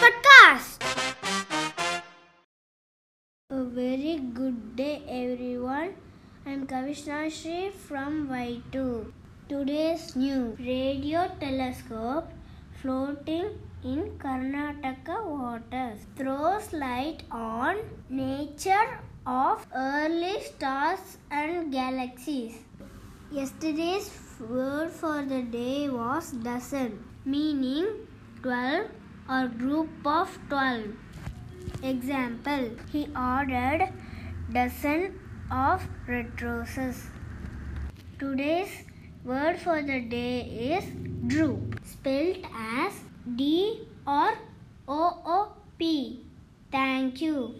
Podcast. A very good day, everyone. I'm Kavishnasri from Y2. Today's news radio telescope floating in Karnataka waters throws light on nature of early stars and galaxies. Yesterday's word for the day was dozen, meaning 12 or group of 12. Example, he ordered dozen of red roses. Today's word for the day is droop, spelled as D or O O P. Thank you.